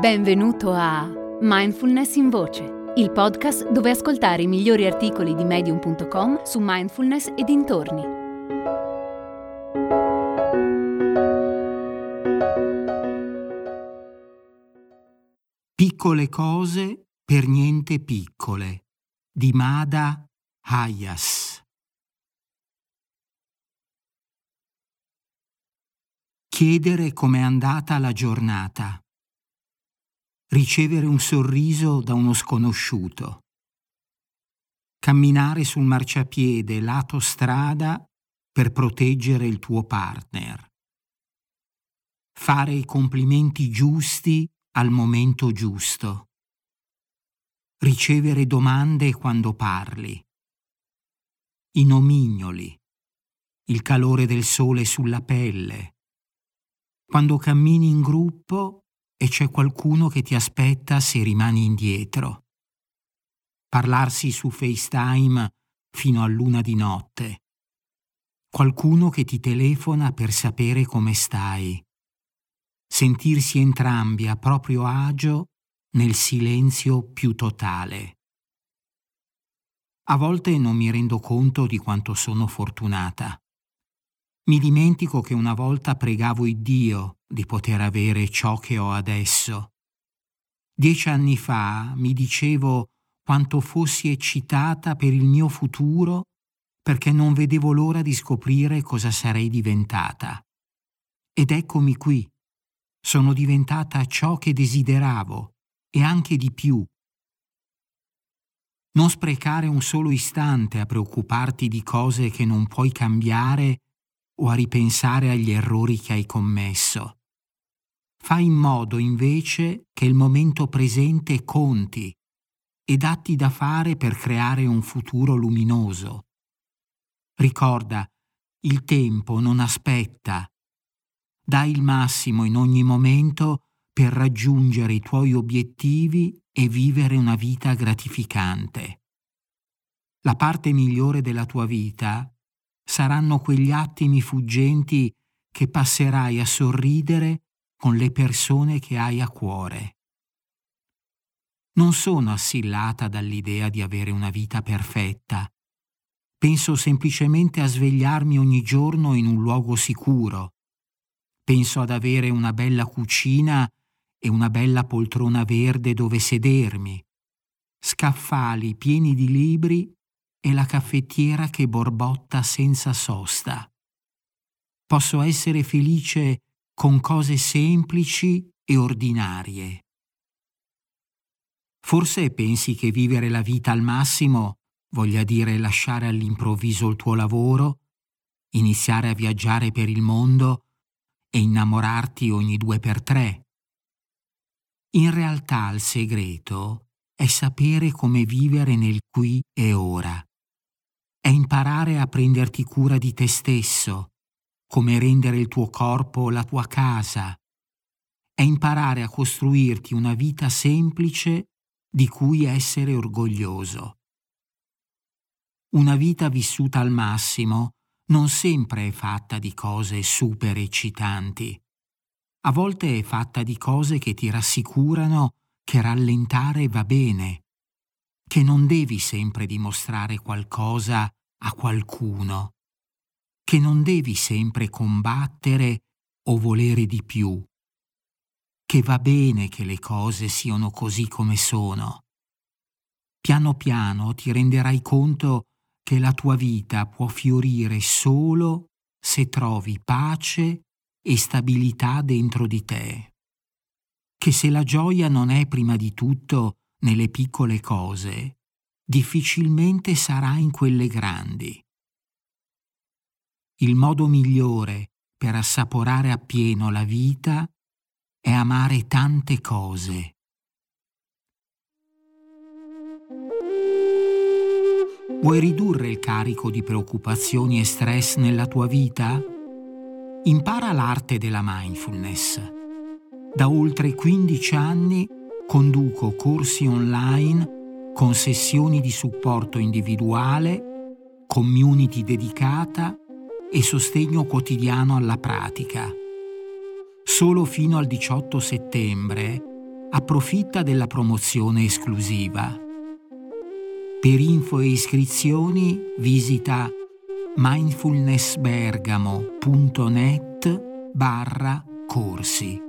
Benvenuto a Mindfulness in Voce, il podcast dove ascoltare i migliori articoli di medium.com su mindfulness e dintorni. Piccole cose per niente piccole di Mada Hayas. Chiedere com'è andata la giornata. Ricevere un sorriso da uno sconosciuto, camminare sul marciapiede lato strada per proteggere il tuo partner, fare i complimenti giusti al momento giusto, ricevere domande quando parli, i nomignoli, il calore del sole sulla pelle, quando cammini in gruppo e c'è qualcuno che ti aspetta se rimani indietro. Parlarsi su FaceTime fino a luna di notte. Qualcuno che ti telefona per sapere come stai. Sentirsi entrambi a proprio agio nel silenzio più totale. A volte non mi rendo conto di quanto sono fortunata. Mi dimentico che una volta pregavo il Dio di poter avere ciò che ho adesso. Dieci anni fa mi dicevo quanto fossi eccitata per il mio futuro perché non vedevo l'ora di scoprire cosa sarei diventata. Ed eccomi qui. Sono diventata ciò che desideravo e anche di più. Non sprecare un solo istante a preoccuparti di cose che non puoi cambiare o a ripensare agli errori che hai commesso. Fai in modo invece che il momento presente conti e datti da fare per creare un futuro luminoso. Ricorda, il tempo non aspetta. Dai il massimo in ogni momento per raggiungere i tuoi obiettivi e vivere una vita gratificante. La parte migliore della tua vita saranno quegli attimi fuggenti che passerai a sorridere con le persone che hai a cuore. Non sono assillata dall'idea di avere una vita perfetta. Penso semplicemente a svegliarmi ogni giorno in un luogo sicuro. Penso ad avere una bella cucina e una bella poltrona verde dove sedermi, scaffali pieni di libri e la caffettiera che borbotta senza sosta. Posso essere felice con cose semplici e ordinarie. Forse pensi che vivere la vita al massimo voglia dire lasciare all'improvviso il tuo lavoro, iniziare a viaggiare per il mondo e innamorarti ogni due per tre. In realtà il segreto è sapere come vivere nel qui e ora. È imparare a prenderti cura di te stesso, come rendere il tuo corpo la tua casa. È imparare a costruirti una vita semplice di cui essere orgoglioso. Una vita vissuta al massimo non sempre è fatta di cose super eccitanti. A volte è fatta di cose che ti rassicurano che rallentare va bene, che non devi sempre dimostrare qualcosa a qualcuno, che non devi sempre combattere o volere di più, che va bene che le cose siano così come sono. Piano piano ti renderai conto che la tua vita può fiorire solo se trovi pace e stabilità dentro di te. Che se la gioia non è prima di tutto nelle piccole cose, difficilmente sarà in quelle grandi il modo migliore per assaporare appieno la vita è amare tante cose. Vuoi ridurre il carico di preoccupazioni e stress nella tua vita? Impara l'arte della mindfulness. Da oltre 15 anni conduco corsi online con sessioni di supporto individuale, community dedicata e sostegno quotidiano alla pratica. Solo fino al 18 settembre approfitta della promozione esclusiva. Per info e iscrizioni visita mindfulnessbergamo.net barra corsi.